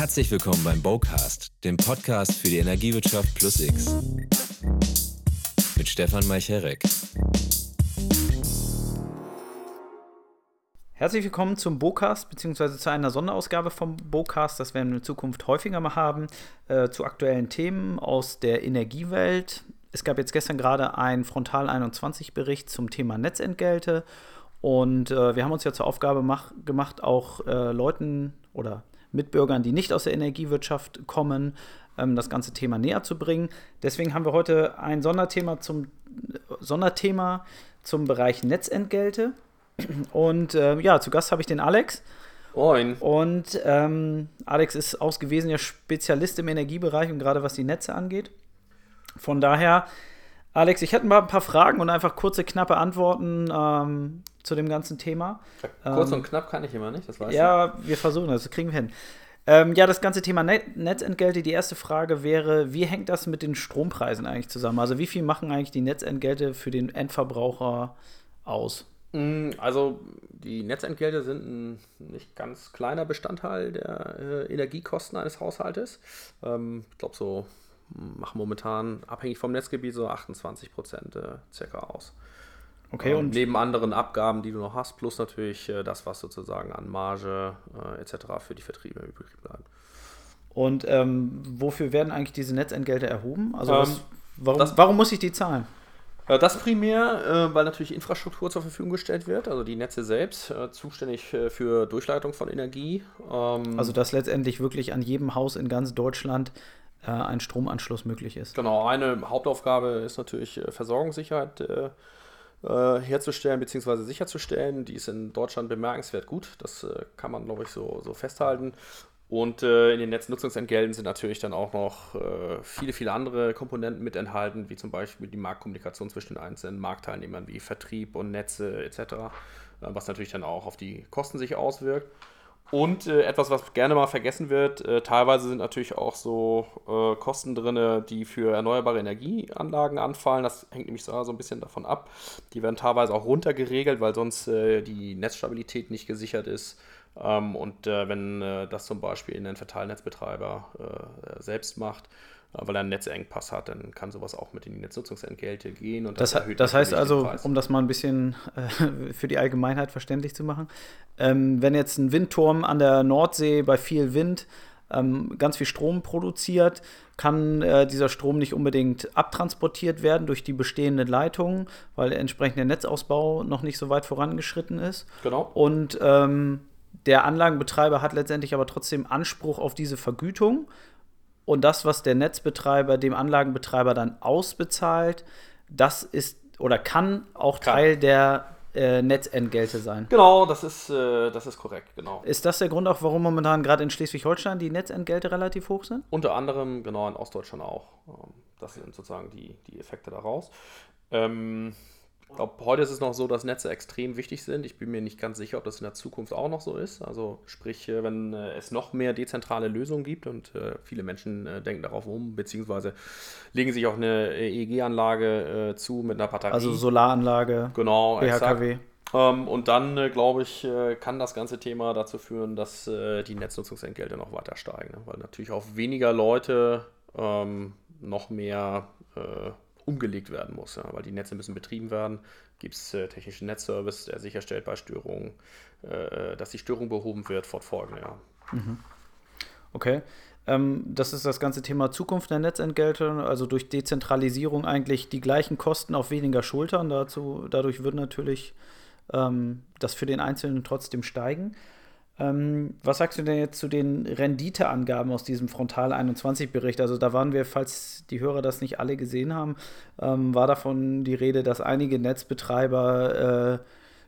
Herzlich willkommen beim Bowcast, dem Podcast für die Energiewirtschaft plus X. Mit Stefan Meicherek. Herzlich willkommen zum Bocast, beziehungsweise zu einer Sonderausgabe vom Bocast. Das werden wir in Zukunft häufiger mal haben, äh, zu aktuellen Themen aus der Energiewelt. Es gab jetzt gestern gerade einen Frontal 21-Bericht zum Thema Netzentgelte. Und äh, wir haben uns ja zur Aufgabe mach, gemacht, auch äh, Leuten oder Mitbürgern, die nicht aus der Energiewirtschaft kommen, ähm, das ganze Thema näher zu bringen. Deswegen haben wir heute ein Sonderthema zum, Sonderthema zum Bereich Netzentgelte. Und äh, ja, zu Gast habe ich den Alex. Moin. Und ähm, Alex ist ausgewiesener Spezialist im Energiebereich und gerade was die Netze angeht. Von daher, Alex, ich hätte mal ein paar Fragen und einfach kurze, knappe Antworten ähm, zu dem ganzen Thema. Ja, kurz ähm, und knapp kann ich immer nicht, das weiß Ja, du. wir versuchen das, das kriegen wir hin. Ähm, ja, das ganze Thema Net Netzentgelte. Die erste Frage wäre, wie hängt das mit den Strompreisen eigentlich zusammen? Also wie viel machen eigentlich die Netzentgelte für den Endverbraucher aus? Mm, also die Netzentgelte sind ein nicht ganz kleiner Bestandteil der äh, Energiekosten eines Haushaltes. Ähm, ich glaube, so machen momentan abhängig vom Netzgebiet so 28 Prozent äh, circa aus. Okay, ähm, und neben anderen Abgaben, die du noch hast, plus natürlich äh, das, was sozusagen an Marge äh, etc. für die Vertriebe übrig bleibt. Und ähm, wofür werden eigentlich diese Netzentgelte erhoben? Also was, ähm, warum, das, warum muss ich die zahlen? Äh, das primär, äh, weil natürlich Infrastruktur zur Verfügung gestellt wird, also die Netze selbst, äh, zuständig für Durchleitung von Energie. Ähm, also dass letztendlich wirklich an jedem Haus in ganz Deutschland ein Stromanschluss möglich ist. Genau, eine Hauptaufgabe ist natürlich Versorgungssicherheit herzustellen bzw. sicherzustellen. Die ist in Deutschland bemerkenswert gut, das kann man, glaube ich, so, so festhalten. Und äh, in den Netznutzungsentgelten sind natürlich dann auch noch äh, viele, viele andere Komponenten mit enthalten, wie zum Beispiel die Marktkommunikation zwischen den einzelnen Marktteilnehmern wie Vertrieb und Netze etc., äh, was natürlich dann auch auf die Kosten sich auswirkt. Und äh, etwas, was gerne mal vergessen wird, äh, teilweise sind natürlich auch so äh, Kosten drin, die für erneuerbare Energieanlagen anfallen. Das hängt nämlich so, so ein bisschen davon ab. Die werden teilweise auch runtergeregelt, weil sonst die Netzstabilität nicht gesichert ist. Ähm, und äh, wenn äh, das zum Beispiel in den Verteilnetzbetreiber äh, selbst macht, weil er einen Netzengpass hat, dann kann sowas auch mit in die Netznutzungsentgelte gehen. Und das, das, das heißt also, um das mal ein bisschen äh, für die Allgemeinheit verständlich zu machen, ähm, wenn jetzt ein Windturm an der Nordsee bei viel Wind ähm, ganz viel Strom produziert, kann äh, dieser Strom nicht unbedingt abtransportiert werden durch die bestehenden Leitungen, weil entsprechend der Netzausbau noch nicht so weit vorangeschritten ist. Genau. Und ähm, der Anlagenbetreiber hat letztendlich aber trotzdem Anspruch auf diese Vergütung. Und das, was der Netzbetreiber dem Anlagenbetreiber dann ausbezahlt, das ist oder kann auch kann. Teil der äh, Netzentgelte sein. Genau, das ist, äh, das ist korrekt, genau. Ist das der Grund auch, warum momentan gerade in Schleswig-Holstein die Netzentgelte relativ hoch sind? Unter anderem, genau, in Ostdeutschland auch. Ähm, das sind sozusagen die, die Effekte daraus. Ähm, ich glaube, heute ist es noch so, dass Netze extrem wichtig sind. Ich bin mir nicht ganz sicher, ob das in der Zukunft auch noch so ist. Also sprich, äh, wenn äh, es noch mehr dezentrale Lösungen gibt und äh, viele Menschen denken darauf um, beziehungsweise legen sich auch eine EEG-Anlage zu mit einer Batterie. Also Solaranlage, genau, BHKW. Ähm, und dann, äh, glaube ich, kann das ganze Thema dazu führen, dass die Netznutzungsentgelte noch weiter steigen. Ne? Weil natürlich auch weniger Leute ähm, noch mehr umgelegt werden muss, ja, weil die Netze müssen betrieben werden. Gibt es äh, technischen Netzservice, der sicherstellt bei Störungen, äh, dass die Störung behoben wird, fortfolgende, ja. Mhm. Okay. Ähm, das ist das ganze Thema Zukunft der Netzentgelte, also durch Dezentralisierung eigentlich die gleichen Kosten auf weniger Schultern. Dazu, dadurch wird natürlich ähm, das für den Einzelnen trotzdem steigen. Ähm, was sagst du denn jetzt zu den Renditeangaben aus diesem Frontal 21-Bericht? Also da waren wir, falls die Hörer das nicht alle gesehen haben, ähm, war davon die Rede, dass einige Netzbetreiber äh,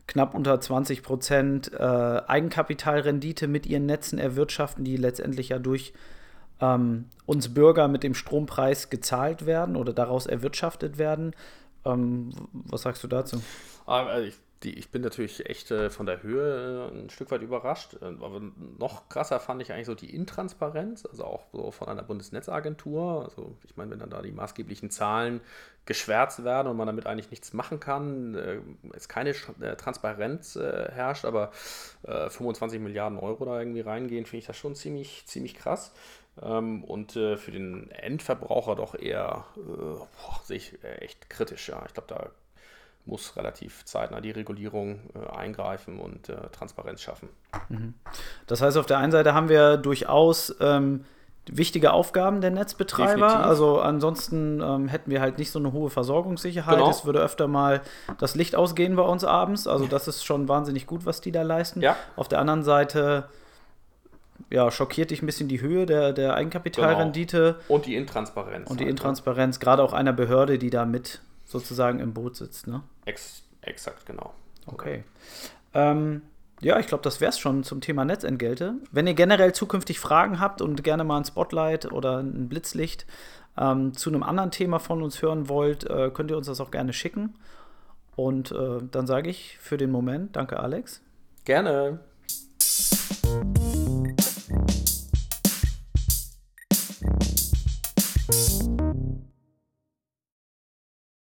knapp unter 20 Prozent äh, Eigenkapitalrendite mit ihren Netzen erwirtschaften, die letztendlich ja durch ähm, uns Bürger mit dem Strompreis gezahlt werden oder daraus erwirtschaftet werden. Ähm, was sagst du dazu? Ah, also ich die, ich bin natürlich echt äh, von der Höhe äh, ein Stück weit überrascht. Äh, aber noch krasser fand ich eigentlich so die Intransparenz, also auch so von einer Bundesnetzagentur. Also ich meine, wenn dann da die maßgeblichen Zahlen geschwärzt werden und man damit eigentlich nichts machen kann, äh, es keine äh, Transparenz äh, herrscht, aber 25 Milliarden Euro da irgendwie reingehen, finde ich das schon ziemlich, ziemlich krass. Ähm, und für den Endverbraucher doch eher, boah, sehe ich echt kritisch. Ja. Ich glaube, da muss relativ zeitnah die Regulierung äh, eingreifen und äh, Transparenz schaffen. Mhm. Das heißt, auf der einen Seite haben wir durchaus ähm, wichtige Aufgaben der Netzbetreiber. Definitiv. Also ansonsten ähm, hätten wir halt nicht so eine hohe Versorgungssicherheit. Genau. Es würde öfter mal das Licht ausgehen bei uns abends. Also das ist schon wahnsinnig gut, was die da leisten. Ja. Auf der anderen Seite ja, schockiert dich ein bisschen die Höhe der, der Eigenkapitalrendite. Genau. Und die Intransparenz. Und die halt, ne? Intransparenz, gerade auch einer Behörde, die da mit sozusagen im Boot sitzt, ne? Ex exakt, genau. Okay. Ähm, ja, ich glaube, das wäre es schon zum Thema Netzentgelte. Wenn ihr generell zukünftig Fragen habt und gerne mal ein Spotlight oder ein Blitzlicht ähm, zu einem anderen Thema von uns hören wollt, äh, könnt ihr uns das auch gerne schicken. Und äh, dann sage ich für den Moment, danke Alex. Gerne.